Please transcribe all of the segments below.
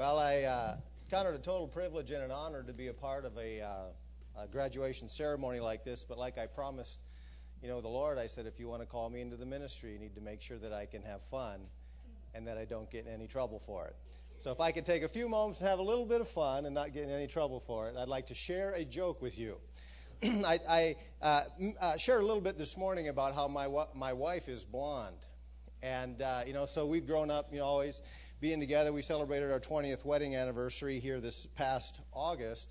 Well, I uh, counted a total privilege and an honor to be a part of a, uh, a graduation ceremony like this. But like I promised, you know, the Lord, I said, if you want to call me into the ministry, you need to make sure that I can have fun and that I don't get in any trouble for it. So if I could take a few moments to have a little bit of fun and not get in any trouble for it, I'd like to share a joke with you. I, I uh, uh, shared a little bit this morning about how my my wife is blonde, and uh, you know, so we've grown up, you know, always being together. We celebrated our 20th wedding anniversary here this past August,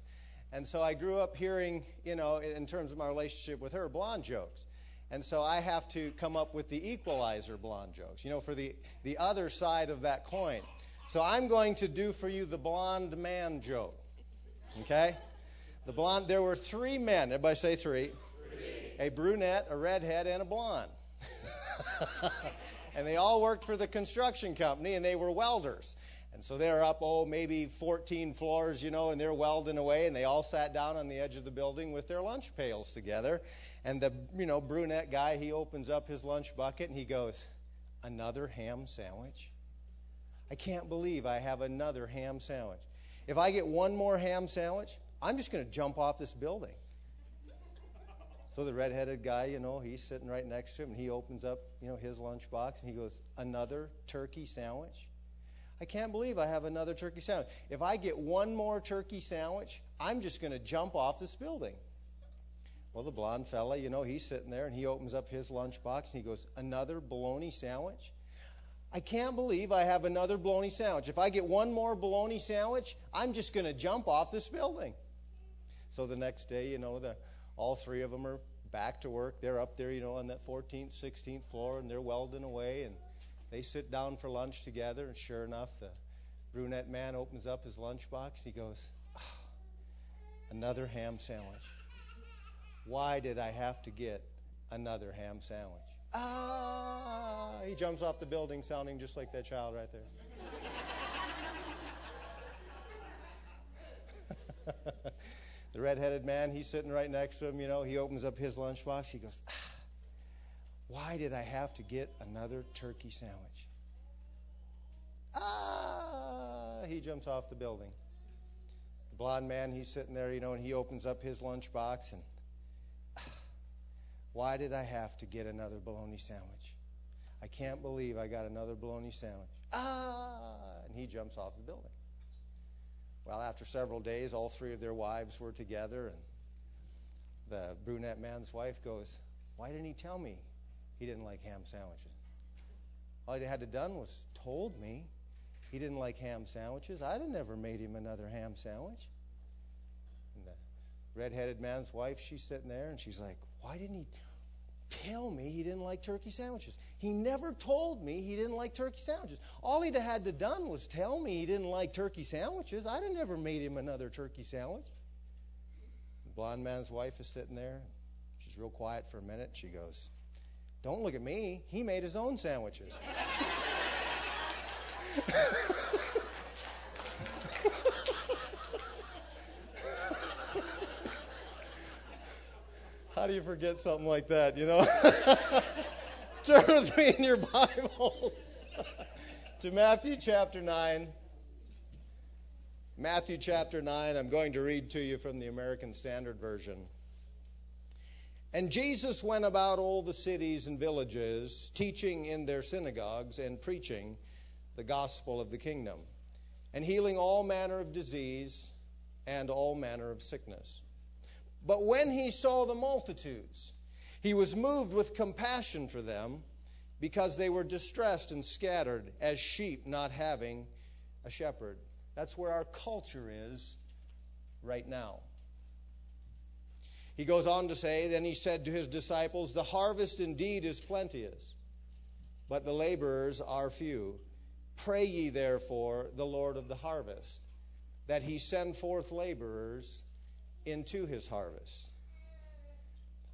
and so I grew up hearing, you know, in terms of my relationship with her, blonde jokes. And so I have to come up with the equalizer blonde jokes, you know, for the, the other side of that coin. So I'm going to do for you the blonde man joke. Okay? The blonde, there were three men. Everybody say three. three. A brunette, a redhead, and a blonde. and they all worked for the construction company, and they were welders. And so they're up, oh, maybe 14 floors, you know, and they're welding away, and they all sat down on the edge of the building with their lunch pails together. And the, you know, brunette guy, he opens up his lunch bucket and he goes, Another ham sandwich? I can't believe I have another ham sandwich. If I get one more ham sandwich, I'm just going to jump off this building. So the redheaded guy, you know, he's sitting right next to him, and he opens up, you know, his lunchbox, and he goes, "Another turkey sandwich." I can't believe I have another turkey sandwich. If I get one more turkey sandwich, I'm just going to jump off this building. Well, the blonde fella, you know, he's sitting there, and he opens up his lunchbox, and he goes, "Another bologna sandwich." I can't believe I have another bologna sandwich. If I get one more bologna sandwich, I'm just going to jump off this building. So the next day, you know, the, all three of them are back to work. They're up there, you know, on that 14th, 16th floor, and they're welding away. And they sit down for lunch together. And sure enough, the brunette man opens up his lunchbox. He goes, oh, Another ham sandwich. Why did I have to get another ham sandwich? Ah! He jumps off the building sounding just like that child right there. the redheaded man, he's sitting right next to him, you know, he opens up his lunchbox. He goes, ah, Why did I have to get another turkey sandwich? Ah! He jumps off the building. The blond man, he's sitting there, you know, and he opens up his lunchbox and ah, why did I have to get another bologna sandwich? I can't believe I got another bologna sandwich. Ah! And he jumps off the building. Well, after several days, all three of their wives were together, and the brunette man's wife goes, Why didn't he tell me he didn't like ham sandwiches? All he had to done was told me he didn't like ham sandwiches. I'd have never made him another ham sandwich. And the redheaded man's wife, she's sitting there and she's like, Why didn't he tell me he didn't like turkey sandwiches. He never told me he didn't like turkey sandwiches. All he'd had to done was tell me he didn't like turkey sandwiches. I'd have never made him another turkey sandwich. The blonde man's wife is sitting there. She's real quiet for a minute. She goes, Don't look at me. He made his own sandwiches. How do you forget something like that, you know? Turn with me in your Bibles to Matthew chapter 9. Matthew chapter 9, I'm going to read to you from the American Standard Version. And Jesus went about all the cities and villages, teaching in their synagogues and preaching the gospel of the kingdom, and healing all manner of disease and all manner of sickness. But when he saw the multitudes, he was moved with compassion for them because they were distressed and scattered as sheep not having a shepherd. That's where our culture is right now. He goes on to say, Then he said to his disciples, The harvest indeed is plenteous, but the laborers are few. Pray ye therefore the Lord of the harvest, that he send forth laborers into his harvest.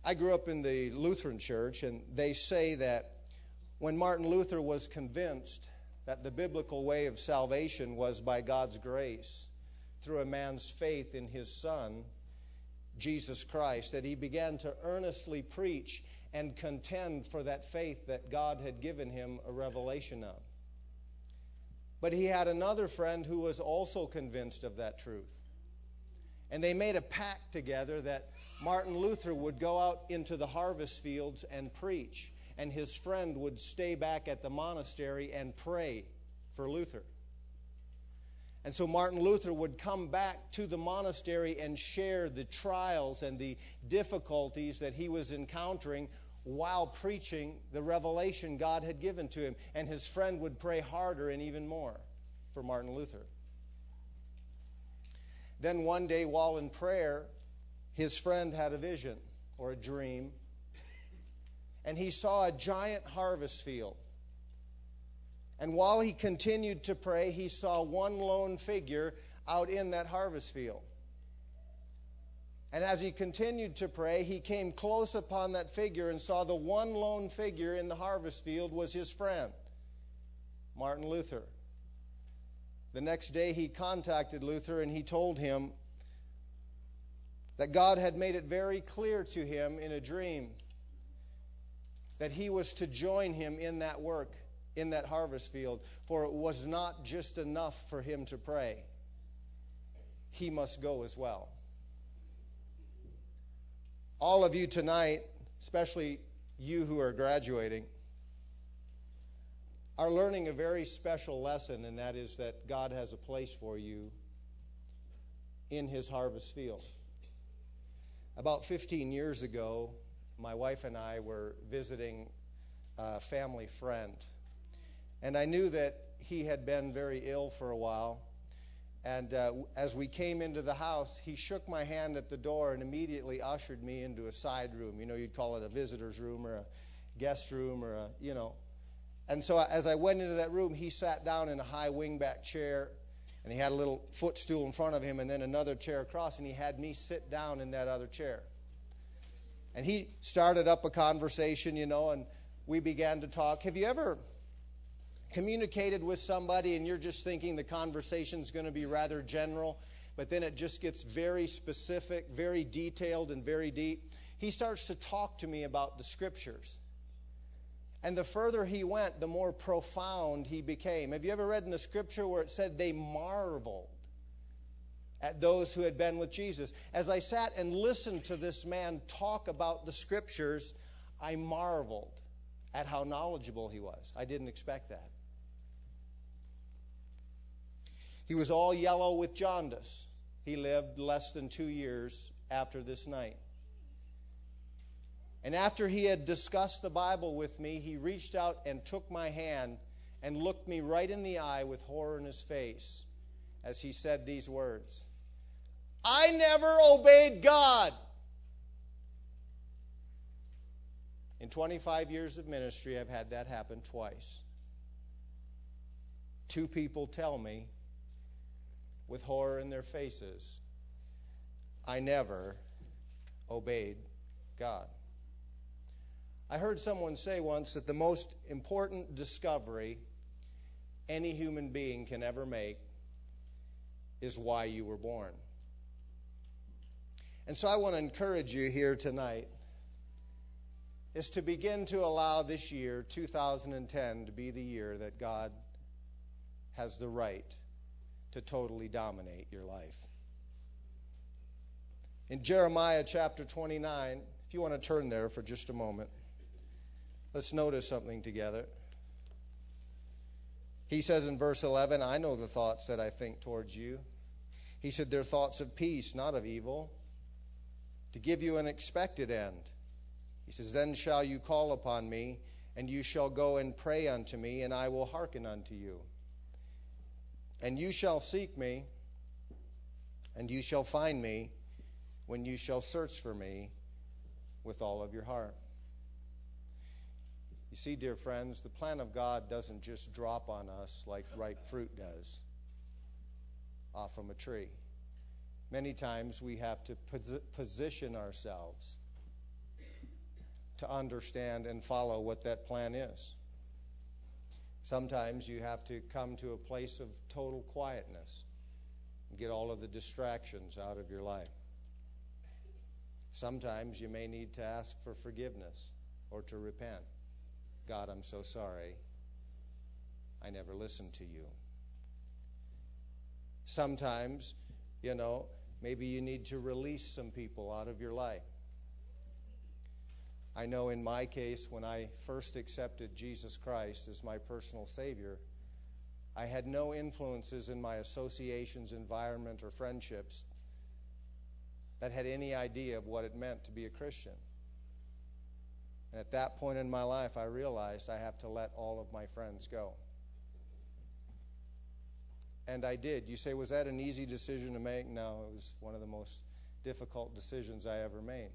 I grew up in the Lutheran church, and they say that when Martin Luther was convinced that the biblical way of salvation was by God's grace through a man's faith in his Son, Jesus Christ, that he began to earnestly preach and contend for that faith that God had given him a revelation of. But he had another friend who was also convinced of that truth. And they made a pact together that Martin Luther would go out into the harvest fields and preach, and his friend would stay back at the monastery and pray for Luther. And so Martin Luther would come back to the monastery and share the trials and the difficulties that he was encountering while preaching the revelation God had given to him. And his friend would pray harder and even more for Martin Luther. Then one day, while in prayer, his friend had a vision or a dream, and he saw a giant harvest field. And while he continued to pray, he saw one lone figure out in that harvest field. And as he continued to pray, he came close upon that figure and saw the one lone figure in the harvest field was his friend, Martin Luther. The next day, he contacted Luther and he told him that God had made it very clear to him in a dream that he was to join him in that work in that harvest field, for it was not just enough for him to pray. He must go as well. All of you tonight, especially you who are graduating, are learning a very special lesson, and that is that God has a place for you in his harvest field. About 15 years ago, my wife and I were visiting a family friend and I knew that he had been very ill for a while. And uh, as we came into the house, he shook my hand at the door and immediately ushered me into a side room. You know, you'd call it a visitor's room or a guest room or a, you know. And so as I went into that room, he sat down in a high wingback chair and he had a little footstool in front of him and then another chair across and he had me sit down in that other chair. And he started up a conversation, you know, and we began to talk. Have you ever communicated with somebody and you're just thinking the conversation's going to be rather general, but then it just gets very specific, very detailed, and very deep. He starts to talk to me about the scriptures. And the further he went, the more profound he became. Have you ever read in the scripture where it said they marveled at those who had been with Jesus? As I sat and listened to this man talk about the scriptures, I marveled at how knowledgeable he was. I didn't expect that. He was all yellow with jaundice. He lived less than two years after this night. And after he had discussed the Bible with me, he reached out and took my hand and looked me right in the eye with horror in his face as he said these words I never obeyed God. In 25 years of ministry, I've had that happen twice. Two people tell me with horror in their faces, I never obeyed God. I heard someone say once that the most important discovery any human being can ever make is why you were born. And so I want to encourage you here tonight is to begin to allow this year 2010 to be the year that God has the right to totally dominate your life. In Jeremiah chapter 29, if you want to turn there for just a moment, let's notice something together. He says in verse 11, I know the thoughts that I think towards you. He said, They're thoughts of peace, not of evil, to give you an expected end. He says, Then shall you call upon me, and you shall go and pray unto me, and I will hearken unto you. And you shall seek me, and you shall find me when you shall search for me with all of your heart. You see, dear friends, the plan of God doesn't just drop on us like ripe fruit does off from a tree. Many times we have to position ourselves to understand and follow what that plan is. Sometimes you have to come to a place of total quietness and get all of the distractions out of your life. Sometimes you may need to ask for forgiveness or to repent. God, I'm so sorry. I never listened to you. Sometimes, you know, maybe you need to release some people out of your life. I know in my case, when I first accepted Jesus Christ as my personal Savior, I had no influences in my associations, environment, or friendships that had any idea of what it meant to be a Christian. And at that point in my life, I realized I have to let all of my friends go. And I did. You say, was that an easy decision to make? No, it was one of the most difficult decisions I ever made.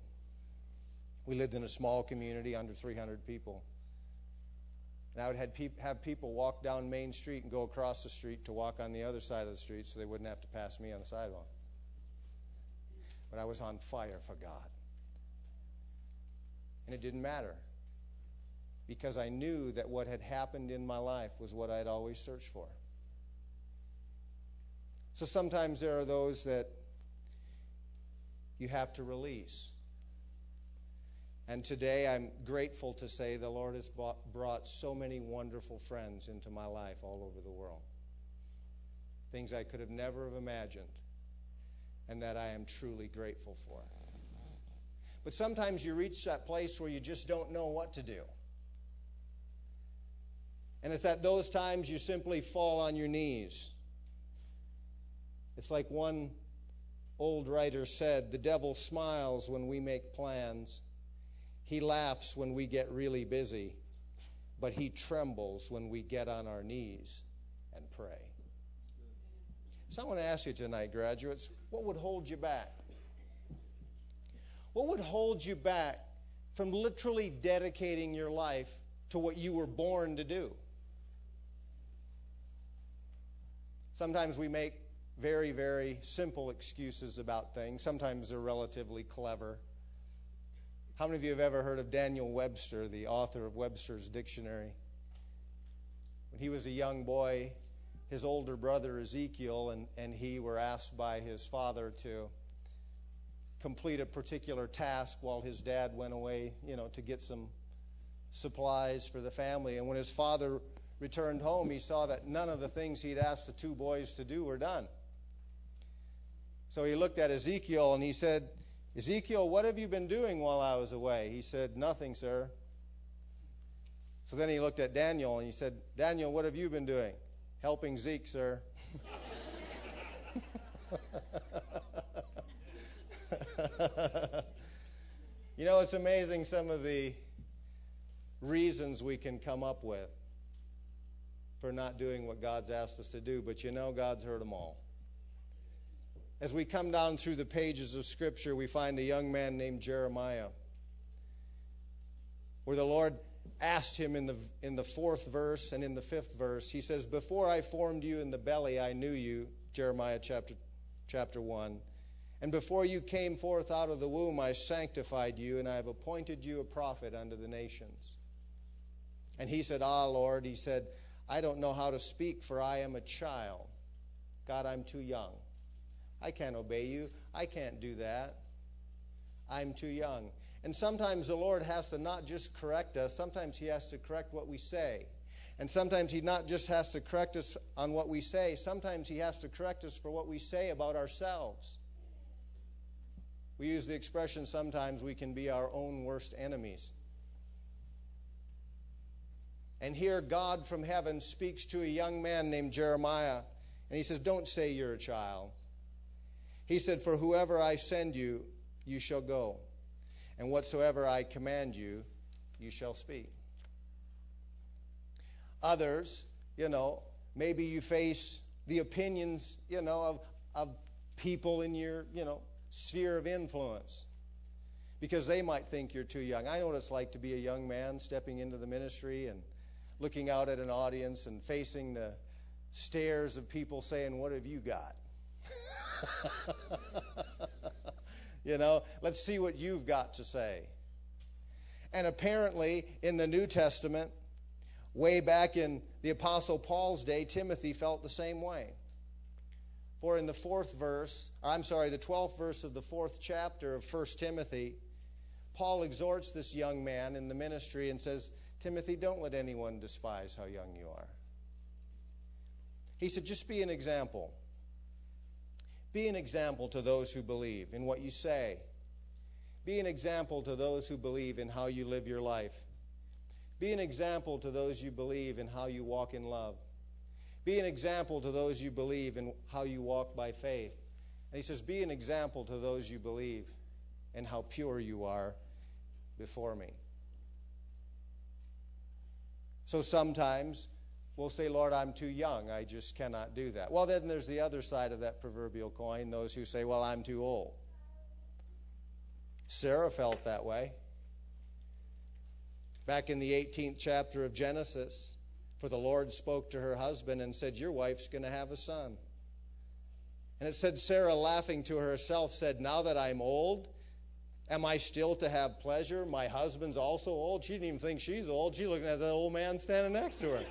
We lived in a small community, under 300 people. And I would have, have people walk down Main Street and go across the street to walk on the other side of the street so they wouldn't have to pass me on the sidewalk. But I was on fire for God. And it didn't matter because I knew that what had happened in my life was what I'd always searched for. So sometimes there are those that you have to release. And today I'm grateful to say the Lord has brought so many wonderful friends into my life all over the world. Things I could have never have imagined and that I am truly grateful for. But sometimes you reach that place where you just don't know what to do. And it's at those times you simply fall on your knees it's like one old writer said the devil smiles when we make plans, he laughs when we get really busy, but he trembles when we get on our knees and pray. So I want to ask you tonight, graduates, what would hold you back? What would hold you back from literally dedicating your life to what you were born to do? Sometimes we make very, very simple excuses about things. Sometimes they're relatively clever. How many of you have ever heard of Daniel Webster, the author of Webster's Dictionary? When he was a young boy, his older brother Ezekiel and, and he were asked by his father to complete a particular task while his dad went away, you know, to get some supplies for the family. And when his father returned home, he saw that none of the things he'd asked the two boys to do were done. So he looked at Ezekiel and he said, Ezekiel, what have you been doing while I was away? He said, Nothing, sir. So then he looked at Daniel and he said, Daniel, what have you been doing? Helping Zeke, sir. you know, it's amazing some of the reasons we can come up with for not doing what God's asked us to do, but you know, God's heard them all. As we come down through the pages of Scripture, we find a young man named Jeremiah, where the Lord asked him in the, in the fourth verse and in the fifth verse, He says, Before I formed you in the belly, I knew you, Jeremiah chapter, chapter 1. And before you came forth out of the womb, I sanctified you, and I have appointed you a prophet unto the nations. And he said, Ah, Lord, he said, I don't know how to speak, for I am a child. God, I'm too young. I can't obey you. I can't do that. I'm too young. And sometimes the Lord has to not just correct us, sometimes He has to correct what we say. And sometimes He not just has to correct us on what we say, sometimes He has to correct us for what we say about ourselves. We use the expression sometimes we can be our own worst enemies. And here, God from heaven speaks to a young man named Jeremiah, and he says, Don't say you're a child. He said, For whoever I send you, you shall go, and whatsoever I command you, you shall speak. Others, you know, maybe you face the opinions, you know, of, of people in your, you know, sphere of influence because they might think you're too young. I know what it's like to be a young man stepping into the ministry and looking out at an audience and facing the stares of people saying, What have you got? you know, let's see what you've got to say. And apparently, in the New Testament, way back in the Apostle Paul's day, Timothy felt the same way. For in the fourth verse, I'm sorry, the 12th verse of the fourth chapter of 1 Timothy, Paul exhorts this young man in the ministry and says, Timothy, don't let anyone despise how young you are. He said, just be an example. Be an example to those who believe in what you say. Be an example to those who believe in how you live your life. Be an example to those you believe in how you walk in love. Be an example to those you believe in how you walk by faith. And he says, Be an example to those you believe and how pure you are before me. So sometimes we'll say, Lord, I'm too young. I just cannot do that. Well, then there's the other side of that proverbial coin those who say, Well, I'm too old. Sarah felt that way. Back in the 18th chapter of Genesis, for the Lord spoke to her husband and said, Your wife's going to have a son. And it said, Sarah, laughing to herself, said, Now that I'm old, am I still to have pleasure? My husband's also old. She didn't even think she's old. She's looking at that old man standing next to her.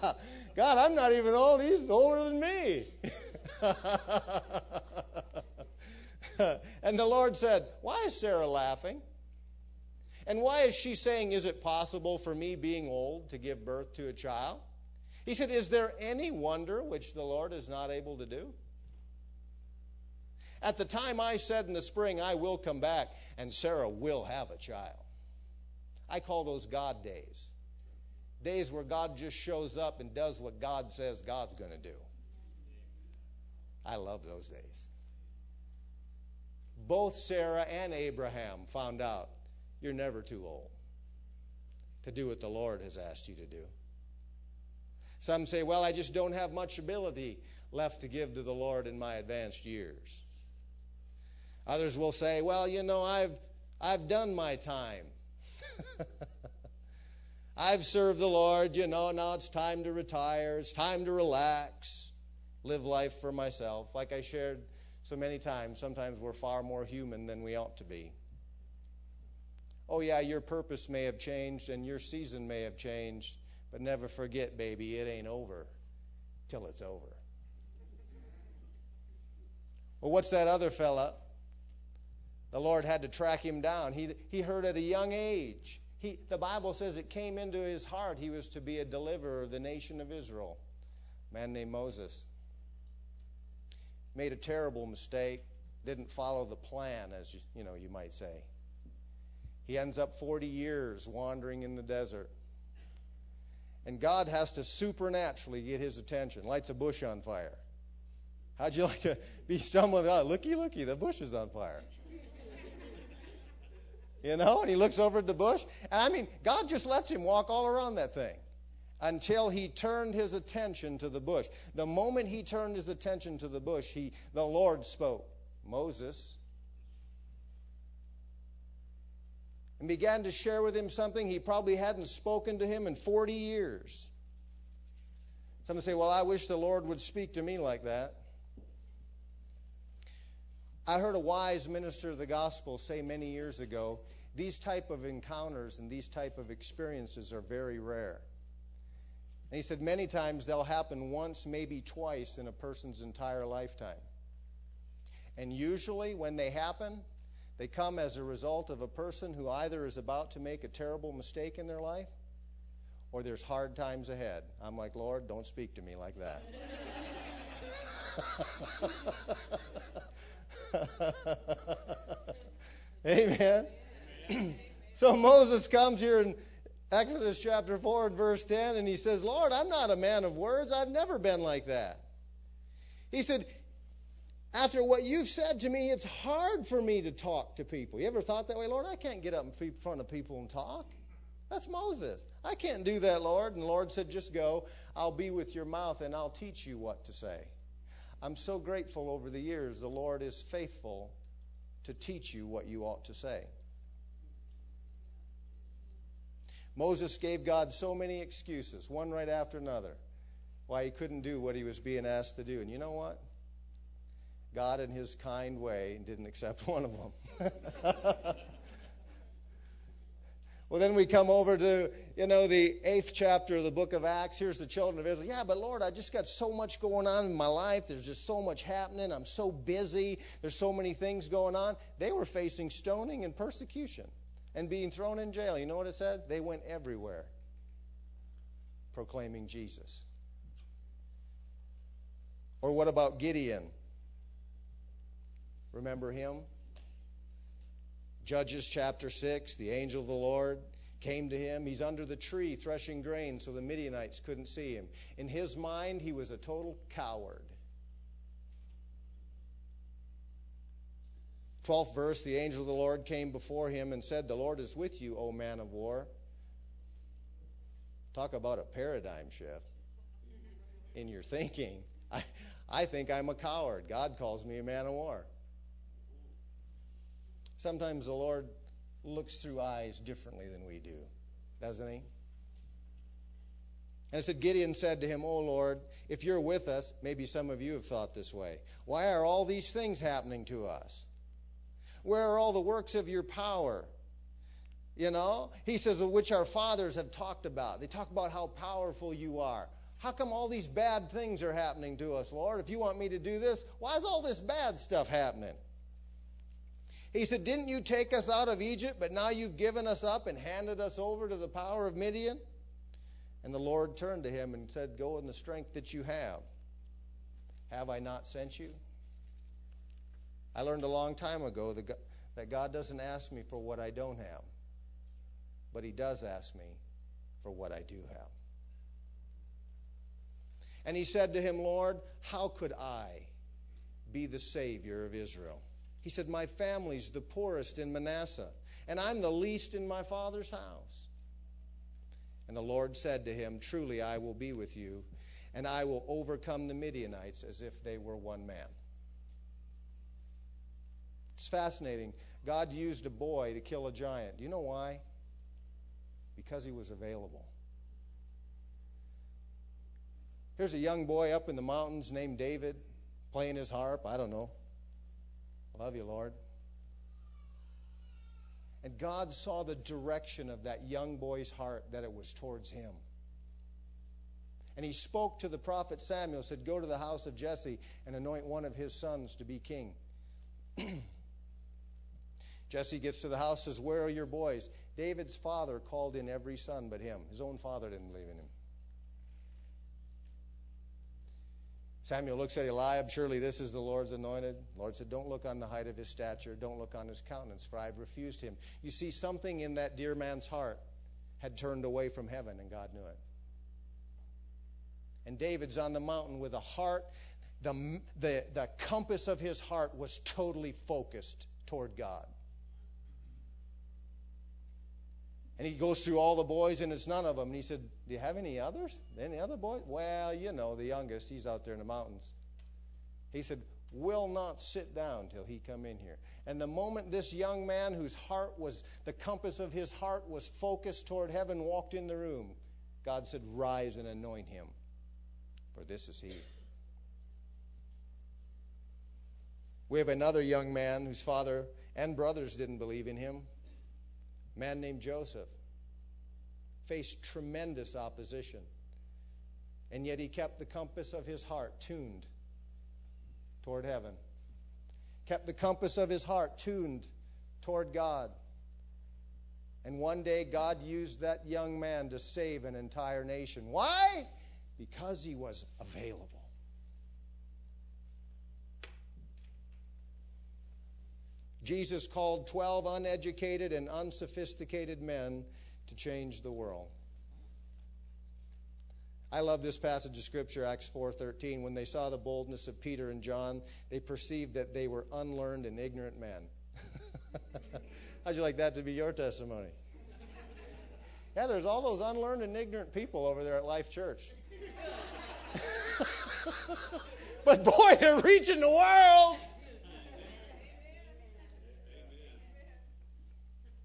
God, I'm not even old. He's older than me. and the Lord said, Why is Sarah laughing? And why is she saying, Is it possible for me, being old, to give birth to a child? He said, Is there any wonder which the Lord is not able to do? At the time I said in the spring, I will come back, and Sarah will have a child. I call those God days. Days where God just shows up and does what God says God's going to do. I love those days. Both Sarah and Abraham found out you're never too old to do what the Lord has asked you to do. Some say, well, I just don't have much ability left to give to the Lord in my advanced years. Others will say, well, you know, I've, I've done my time. I've served the Lord, you know, now it's time to retire. It's time to relax, live life for myself. Like I shared so many times, sometimes we're far more human than we ought to be. Oh, yeah, your purpose may have changed and your season may have changed, but never forget, baby, it ain't over till it's over. Well, what's that other fella? The Lord had to track him down. He, he heard at a young age. He, the Bible says it came into his heart he was to be a deliverer of the nation of Israel. A man named Moses. Made a terrible mistake, didn't follow the plan, as you, you know, you might say. He ends up 40 years wandering in the desert. And God has to supernaturally get his attention, lights a bush on fire. How'd you like to be stumbling out? Looky, looky, the bush is on fire. You know, and he looks over at the bush. And I mean, God just lets him walk all around that thing until he turned his attention to the bush. The moment he turned his attention to the bush, he, the Lord spoke, Moses, and began to share with him something he probably hadn't spoken to him in 40 years. Some say, Well, I wish the Lord would speak to me like that. I heard a wise minister of the gospel say many years ago, these type of encounters and these type of experiences are very rare. And he said many times they'll happen once, maybe twice in a person's entire lifetime. And usually when they happen, they come as a result of a person who either is about to make a terrible mistake in their life or there's hard times ahead. I'm like, Lord, don't speak to me like that. Amen. so Moses comes here in Exodus chapter 4 and verse 10, and he says, Lord, I'm not a man of words. I've never been like that. He said, After what you've said to me, it's hard for me to talk to people. You ever thought that way? Lord, I can't get up in front of people and talk. That's Moses. I can't do that, Lord. And the Lord said, Just go. I'll be with your mouth and I'll teach you what to say. I'm so grateful over the years the Lord is faithful to teach you what you ought to say. Moses gave God so many excuses, one right after another, why he couldn't do what he was being asked to do. And you know what? God, in his kind way, didn't accept one of them. Well, then we come over to, you know, the eighth chapter of the book of Acts. Here's the children of Israel. Yeah, but Lord, I just got so much going on in my life. There's just so much happening. I'm so busy. There's so many things going on. They were facing stoning and persecution and being thrown in jail. You know what it said? They went everywhere proclaiming Jesus. Or what about Gideon? Remember him? Judges chapter 6, the angel of the Lord came to him. He's under the tree threshing grain so the Midianites couldn't see him. In his mind, he was a total coward. 12th verse The angel of the Lord came before him and said, The Lord is with you, O man of war. Talk about a paradigm shift in your thinking. I, I think I'm a coward. God calls me a man of war. Sometimes the Lord looks through eyes differently than we do, doesn't he? And it said, Gideon said to him, O Lord, if you're with us, maybe some of you have thought this way, why are all these things happening to us? Where are all the works of your power? You know, he says, which our fathers have talked about. They talk about how powerful you are. How come all these bad things are happening to us, Lord? If you want me to do this, why is all this bad stuff happening? He said, Didn't you take us out of Egypt, but now you've given us up and handed us over to the power of Midian? And the Lord turned to him and said, Go in the strength that you have. Have I not sent you? I learned a long time ago that God doesn't ask me for what I don't have, but He does ask me for what I do have. And he said to him, Lord, how could I be the Savior of Israel? He said, My family's the poorest in Manasseh, and I'm the least in my father's house. And the Lord said to him, Truly I will be with you, and I will overcome the Midianites as if they were one man. It's fascinating. God used a boy to kill a giant. Do you know why? Because he was available. Here's a young boy up in the mountains named David playing his harp. I don't know. Love you, Lord. And God saw the direction of that young boy's heart that it was towards him. And he spoke to the prophet Samuel, said, Go to the house of Jesse and anoint one of his sons to be king. Jesse gets to the house, says, Where are your boys? David's father called in every son but him. His own father didn't believe in him. Samuel looks at Eliab. Surely this is the Lord's anointed. The Lord said, Don't look on the height of his stature. Don't look on his countenance, for I've refused him. You see, something in that dear man's heart had turned away from heaven, and God knew it. And David's on the mountain with a heart, the, the, the compass of his heart was totally focused toward God. And he goes through all the boys, and it's none of them. And he said, Do you have any others? Any other boys? Well, you know, the youngest, he's out there in the mountains. He said, Will not sit down till he come in here. And the moment this young man, whose heart was, the compass of his heart was focused toward heaven, walked in the room, God said, Rise and anoint him, for this is he. We have another young man whose father and brothers didn't believe in him. A man named Joseph faced tremendous opposition. And yet he kept the compass of his heart tuned toward heaven. Kept the compass of his heart tuned toward God. And one day God used that young man to save an entire nation. Why? Because he was available. Jesus called 12 uneducated and unsophisticated men to change the world. I love this passage of scripture Acts 4:13 when they saw the boldness of Peter and John they perceived that they were unlearned and ignorant men. How'd you like that to be your testimony? Yeah, there's all those unlearned and ignorant people over there at Life Church. but boy, they're reaching the world.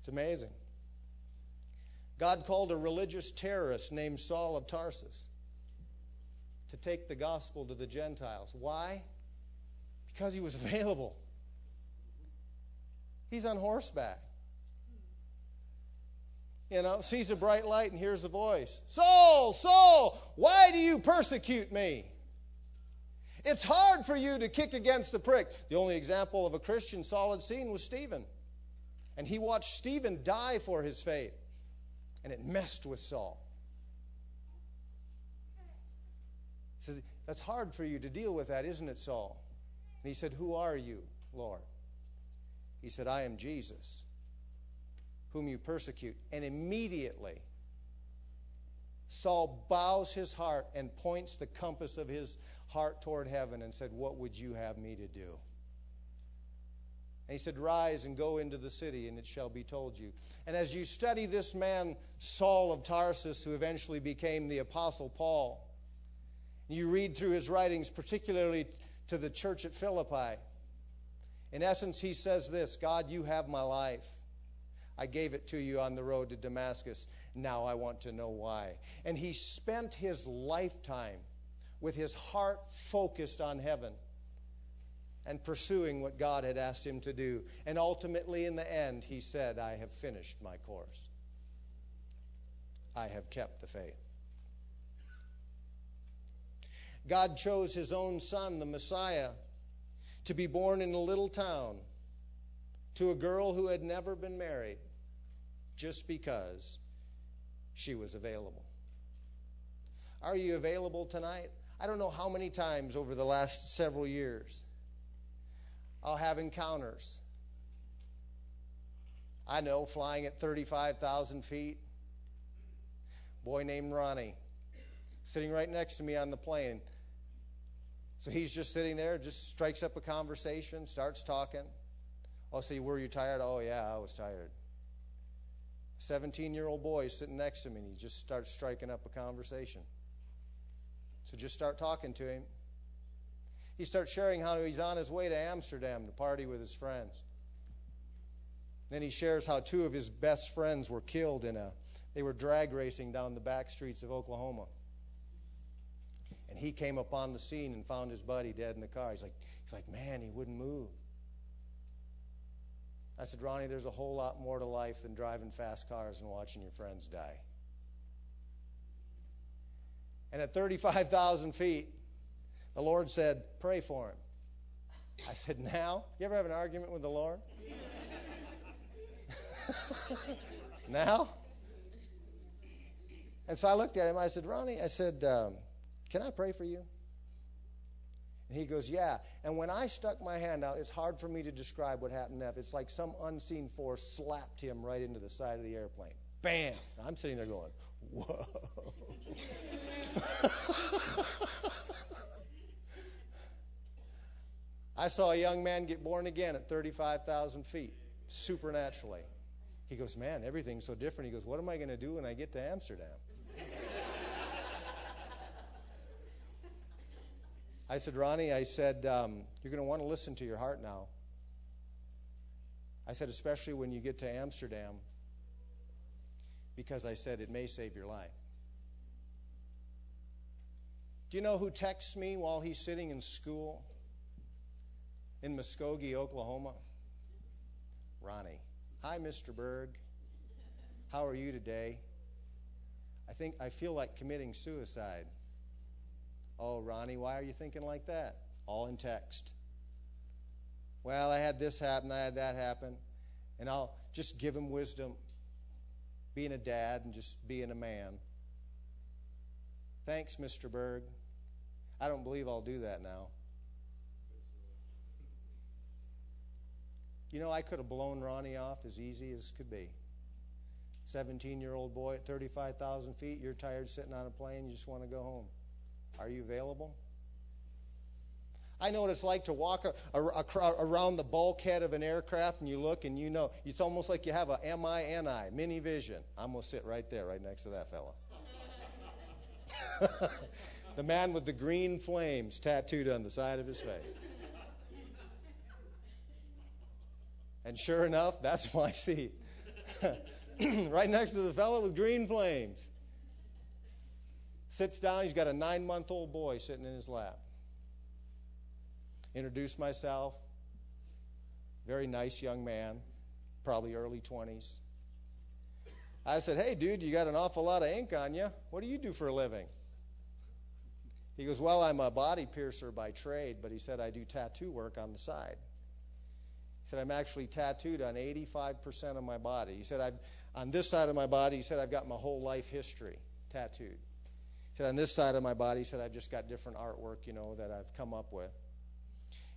It's amazing. God called a religious terrorist named Saul of Tarsus to take the gospel to the Gentiles. Why? Because he was available. He's on horseback. You know, sees a bright light and hears a voice Saul, Saul, why do you persecute me? It's hard for you to kick against the prick. The only example of a Christian Saul had seen was Stephen. And he watched Stephen die for his faith. And it messed with Saul. He said, That's hard for you to deal with that, isn't it, Saul? And he said, Who are you, Lord? He said, I am Jesus, whom you persecute. And immediately, Saul bows his heart and points the compass of his heart toward heaven and said, What would you have me to do? And he said, Rise and go into the city, and it shall be told you. And as you study this man, Saul of Tarsus, who eventually became the Apostle Paul, you read through his writings, particularly to the church at Philippi. In essence, he says this God, you have my life. I gave it to you on the road to Damascus. Now I want to know why. And he spent his lifetime with his heart focused on heaven and pursuing what God had asked him to do. And ultimately, in the end, he said, I have finished my course. I have kept the faith. God chose his own son, the Messiah, to be born in a little town to a girl who had never been married just because she was available. Are you available tonight? I don't know how many times over the last several years I'll have encounters. I know, flying at 35,000 feet. Boy named Ronnie, sitting right next to me on the plane. So he's just sitting there, just strikes up a conversation, starts talking. Oh, I'll say, Were you tired? Oh, yeah, I was tired. 17 year old boy sitting next to me, and he just starts striking up a conversation. So just start talking to him. He starts sharing how he's on his way to Amsterdam to party with his friends. Then he shares how two of his best friends were killed in a they were drag racing down the back streets of Oklahoma. And he came upon the scene and found his buddy dead in the car. He's like, he's like, man, he wouldn't move. I said, Ronnie, there's a whole lot more to life than driving fast cars and watching your friends die. And at 35,000 feet, the Lord said, Pray for him. I said, Now? You ever have an argument with the Lord? now? And so I looked at him. I said, Ronnie, I said, um, Can I pray for you? And he goes, Yeah. And when I stuck my hand out, it's hard for me to describe what happened next. It's like some unseen force slapped him right into the side of the airplane. Bam! I'm sitting there going, Whoa. I saw a young man get born again at 35,000 feet, supernaturally. He goes, Man, everything's so different. He goes, What am I going to do when I get to Amsterdam? I said, Ronnie, I said, um, You're going to want to listen to your heart now. I said, Especially when you get to Amsterdam, because I said it may save your life. Do you know who texts me while he's sitting in school? In Muskogee, Oklahoma. Ronnie. Hi, Mr. Berg. How are you today? I think I feel like committing suicide. Oh, Ronnie, why are you thinking like that? All in text. Well, I had this happen, I had that happen. And I'll just give him wisdom, being a dad and just being a man. Thanks, Mr. Berg. I don't believe I'll do that now. You know, I could have blown Ronnie off as easy as could be. 17 year old boy at 35,000 feet, you're tired sitting on a plane, you just want to go home. Are you available? I know what it's like to walk a, a, a, around the bulkhead of an aircraft and you look and you know, it's almost like you have a MINI, mini vision. I'm going to sit right there, right next to that fella. the man with the green flames tattooed on the side of his face. And sure enough, that's my seat. right next to the fellow with green flames. Sits down, he's got a nine month old boy sitting in his lap. Introduced myself. Very nice young man, probably early 20s. I said, Hey, dude, you got an awful lot of ink on you. What do you do for a living? He goes, Well, I'm a body piercer by trade, but he said I do tattoo work on the side. He said, I'm actually tattooed on 85% of my body. He said, I've, on this side of my body, he said, I've got my whole life history tattooed. He said, On this side of my body, he said, I've just got different artwork, you know, that I've come up with.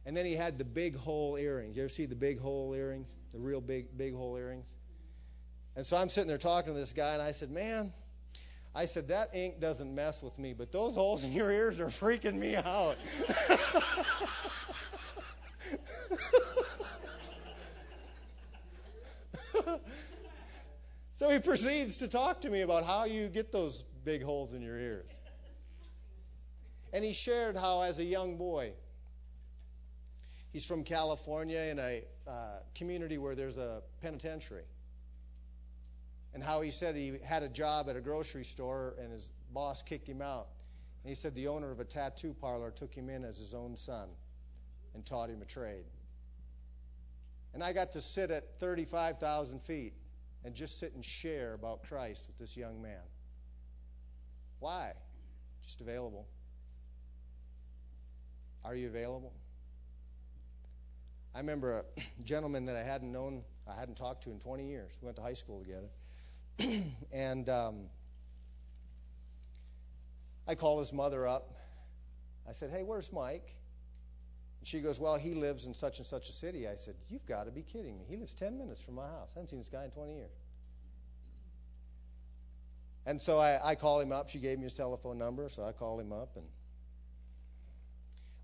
And then he had the big hole earrings. You ever see the big hole earrings? The real big, big hole earrings? And so I'm sitting there talking to this guy, and I said, Man, I said, that ink doesn't mess with me, but those holes in your ears are freaking me out. so he proceeds to talk to me about how you get those big holes in your ears. And he shared how, as a young boy, he's from California in a uh, community where there's a penitentiary. And how he said he had a job at a grocery store and his boss kicked him out. And he said the owner of a tattoo parlor took him in as his own son and taught him a trade. And I got to sit at 35,000 feet and just sit and share about Christ with this young man. Why? Just available. Are you available? I remember a gentleman that I hadn't known, I hadn't talked to in 20 years. We went to high school together. and um, I called his mother up. I said, Hey, where's Mike? And she goes, Well, he lives in such and such a city. I said, You've got to be kidding me. He lives 10 minutes from my house. I haven't seen this guy in 20 years. And so I, I called him up. She gave me his telephone number, so I called him up and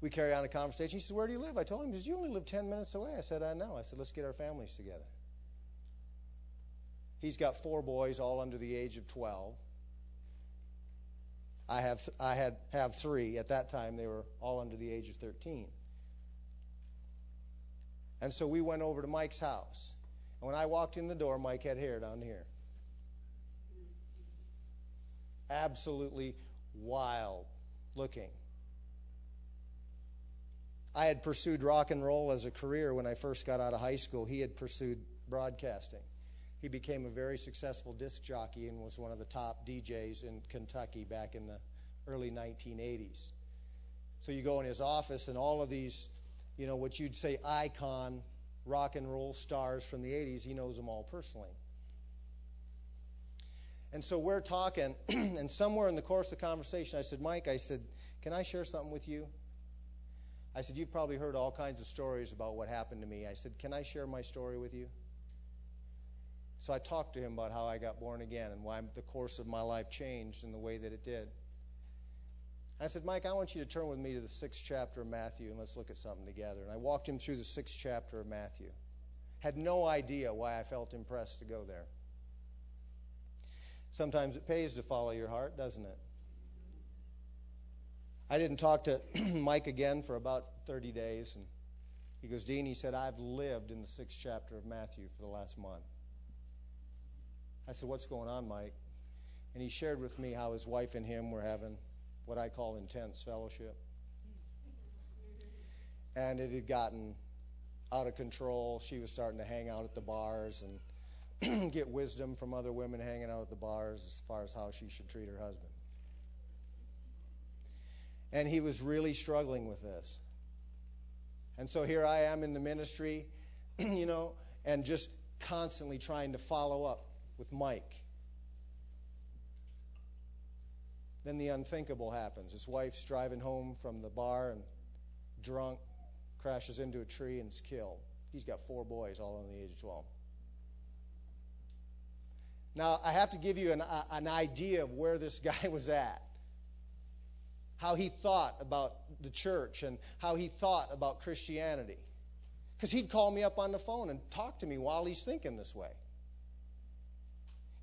we carry on a conversation. He says, Where do you live? I told him, He says, You only live 10 minutes away. I said, I know. I said, Let's get our families together. He's got four boys, all under the age of 12. I have I had have three. At that time, they were all under the age of 13. And so we went over to Mike's house. And when I walked in the door, Mike had hair down here. Absolutely wild looking. I had pursued rock and roll as a career when I first got out of high school. He had pursued broadcasting. He became a very successful disc jockey and was one of the top DJs in Kentucky back in the early 1980s. So you go in his office, and all of these you know, what you'd say icon rock and roll stars from the 80s, he knows them all personally. And so we're talking, and somewhere in the course of the conversation, I said, Mike, I said, can I share something with you? I said, You've probably heard all kinds of stories about what happened to me. I said, Can I share my story with you? So I talked to him about how I got born again and why the course of my life changed in the way that it did. I said, Mike, I want you to turn with me to the sixth chapter of Matthew and let's look at something together. And I walked him through the sixth chapter of Matthew. Had no idea why I felt impressed to go there. Sometimes it pays to follow your heart, doesn't it? I didn't talk to Mike again for about 30 days. And he goes, Dean, he said, I've lived in the sixth chapter of Matthew for the last month. I said, What's going on, Mike? And he shared with me how his wife and him were having what I call intense fellowship. And it had gotten out of control. She was starting to hang out at the bars and get wisdom from other women hanging out at the bars as far as how she should treat her husband. And he was really struggling with this. And so here I am in the ministry, you know, and just constantly trying to follow up with Mike Then the unthinkable happens. His wife's driving home from the bar and drunk, crashes into a tree and is killed. He's got four boys, all under the age of 12. Now, I have to give you an, uh, an idea of where this guy was at. How he thought about the church and how he thought about Christianity. Because he'd call me up on the phone and talk to me while he's thinking this way.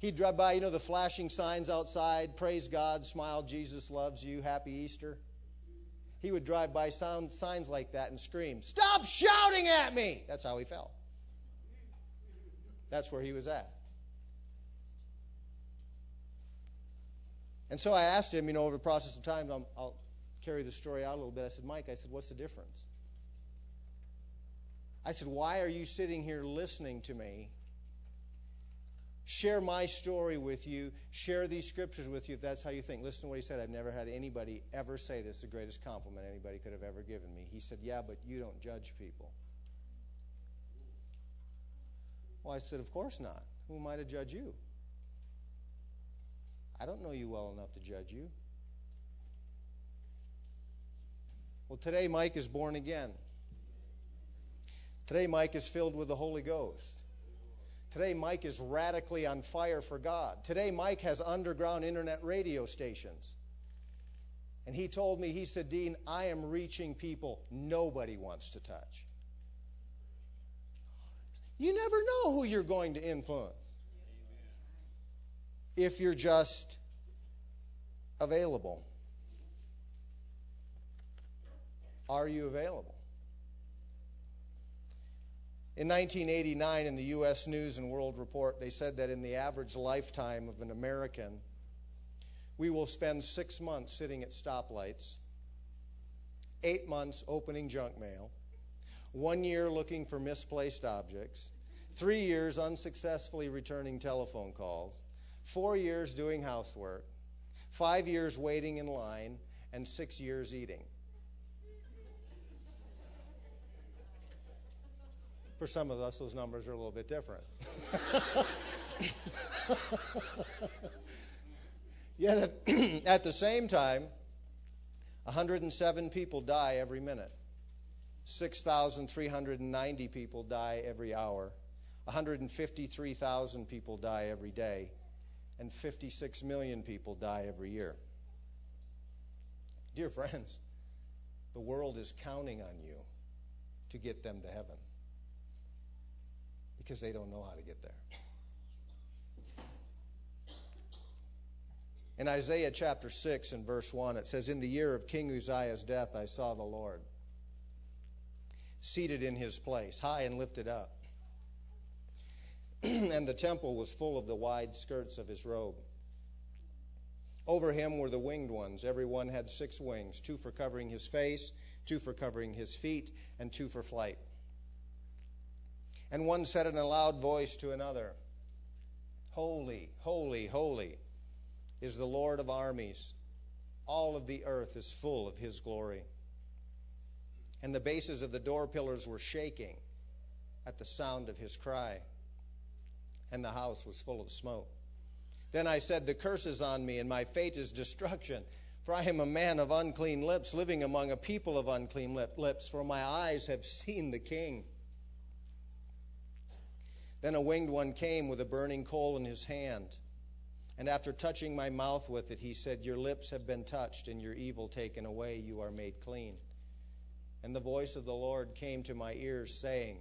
He'd drive by, you know, the flashing signs outside praise God, smile, Jesus loves you, happy Easter. He would drive by sound, signs like that and scream, Stop shouting at me! That's how he felt. That's where he was at. And so I asked him, you know, over the process of time, I'll, I'll carry the story out a little bit. I said, Mike, I said, what's the difference? I said, why are you sitting here listening to me share my story with you, share these scriptures with you if that's how you think. Listen to what he said. I've never had anybody ever say this, the greatest compliment anybody could have ever given me. He said, Yeah, but you don't judge people. Well, I said, Of course not. Who am I to judge you? I don't know you well enough to judge you. Well, today Mike is born again. Today Mike is filled with the Holy Ghost. Today Mike is radically on fire for God. Today Mike has underground internet radio stations. And he told me, he said, Dean, I am reaching people nobody wants to touch. You never know who you're going to influence if you're just available. Are you available? In 1989, in the U.S. News and World Report, they said that in the average lifetime of an American, we will spend six months sitting at stoplights, eight months opening junk mail, one year looking for misplaced objects, three years unsuccessfully returning telephone calls, four years doing housework, five years waiting in line, and six years eating. For some of us, those numbers are a little bit different. Yet at, the same time, 107 people die every minute. 6,390 people die every hour. 153,000 people die every day. And 56 million people die every year. Dear friends, the world is counting on you to get them to heaven because they don't know how to get there. In Isaiah chapter 6 and verse 1, it says, In the year of King Uzziah's death, I saw the Lord seated in his place, high and lifted up. and the temple was full of the wide skirts of his robe. Over him were the winged ones. Every one had six wings two for covering his face, two for covering his feet, and two for flight. And one said in a loud voice to another, Holy, holy, holy is the Lord of armies. All of the earth is full of his glory. And the bases of the door pillars were shaking at the sound of his cry, and the house was full of smoke. Then I said, The curse is on me, and my fate is destruction. For I am a man of unclean lips, living among a people of unclean lips, for my eyes have seen the King then a winged one came with a burning coal in his hand. And after touching my mouth with it, he said, Your lips have been touched, and your evil taken away. You are made clean. And the voice of the Lord came to my ears, saying,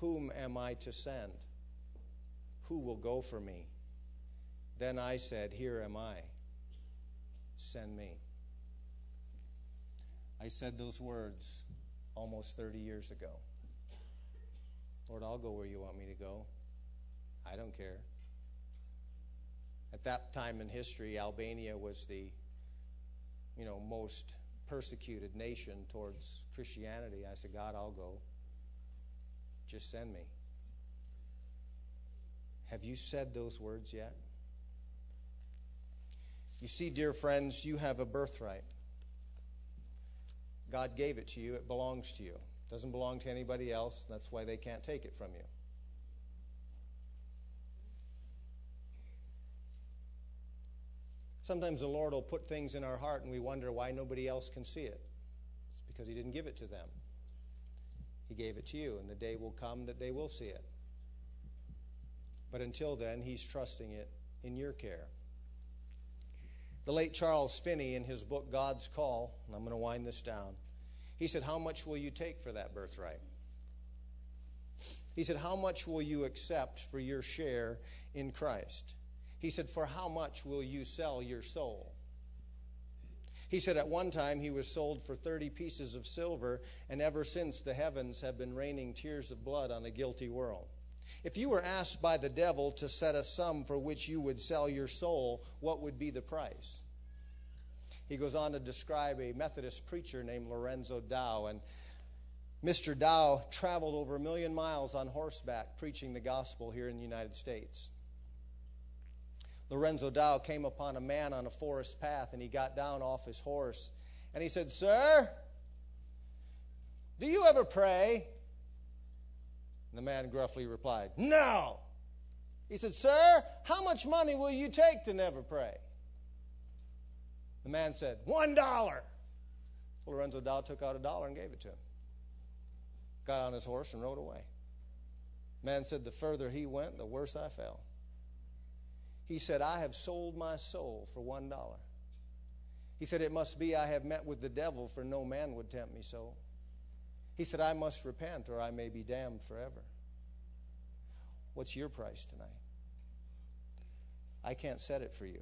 Whom am I to send? Who will go for me? Then I said, Here am I. Send me. I said those words almost 30 years ago. Lord, I'll go where you want me to go. I don't care. At that time in history, Albania was the you know most persecuted nation towards Christianity. I said, God, I'll go. Just send me. Have you said those words yet? You see, dear friends, you have a birthright. God gave it to you, it belongs to you. It doesn't belong to anybody else. That's why they can't take it from you. Sometimes the Lord will put things in our heart and we wonder why nobody else can see it. It's because He didn't give it to them. He gave it to you, and the day will come that they will see it. But until then, He's trusting it in your care. The late Charles Finney, in his book God's Call, and I'm going to wind this down, he said, How much will you take for that birthright? He said, How much will you accept for your share in Christ? He said, For how much will you sell your soul? He said at one time he was sold for 30 pieces of silver, and ever since the heavens have been raining tears of blood on a guilty world. If you were asked by the devil to set a sum for which you would sell your soul, what would be the price? He goes on to describe a Methodist preacher named Lorenzo Dow, and Mr. Dow traveled over a million miles on horseback preaching the gospel here in the United States. Lorenzo Dow came upon a man on a forest path and he got down off his horse and he said, Sir, do you ever pray? And the man gruffly replied, No. He said, Sir, how much money will you take to never pray? The man said, One dollar. Lorenzo Dow took out a dollar and gave it to him. Got on his horse and rode away. Man said, The further he went, the worse I fell. He said, I have sold my soul for one dollar. He said, It must be I have met with the devil, for no man would tempt me so. He said, I must repent, or I may be damned forever. What's your price tonight? I can't set it for you.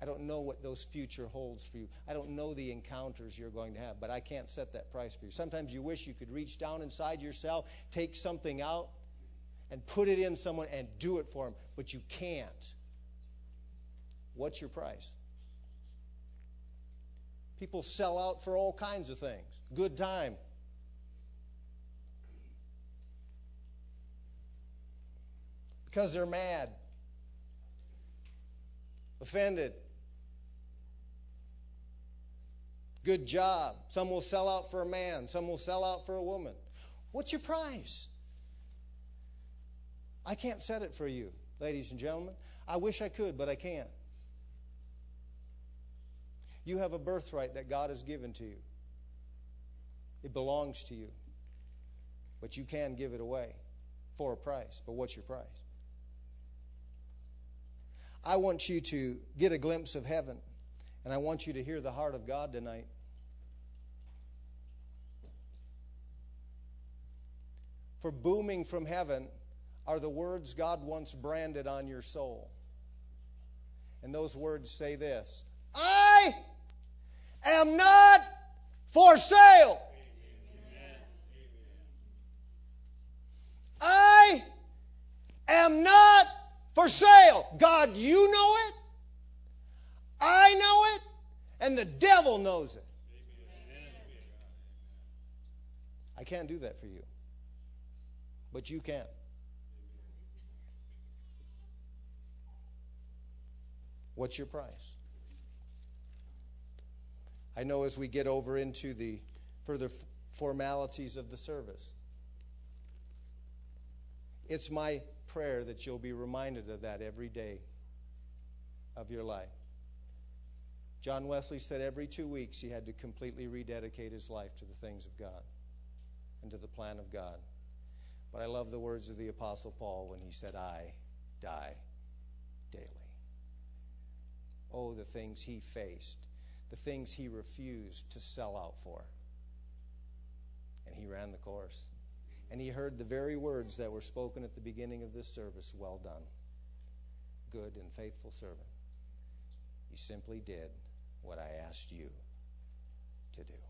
I don't know what those future holds for you. I don't know the encounters you're going to have, but I can't set that price for you. Sometimes you wish you could reach down inside yourself, take something out, and put it in someone and do it for them, but you can't. What's your price? People sell out for all kinds of things. Good time. Because they're mad, offended. Good job. Some will sell out for a man, some will sell out for a woman. What's your price? I can't set it for you, ladies and gentlemen. I wish I could, but I can't. You have a birthright that God has given to you. It belongs to you. But you can give it away for a price. But what's your price? I want you to get a glimpse of heaven, and I want you to hear the heart of God tonight. For booming from heaven are the words God once branded on your soul. And those words say this I am not for sale. I am not for sale. God, you know it. I know it. And the devil knows it. I can't do that for you. But you can. What's your price? I know as we get over into the further formalities of the service, it's my prayer that you'll be reminded of that every day of your life. John Wesley said every two weeks he had to completely rededicate his life to the things of God and to the plan of God. But I love the words of the Apostle Paul when he said, I die daily. Oh, the things he faced the things he refused to sell out for. And he ran the course. And he heard the very words that were spoken at the beginning of this service Well done, good and faithful servant. You simply did what I asked you to do.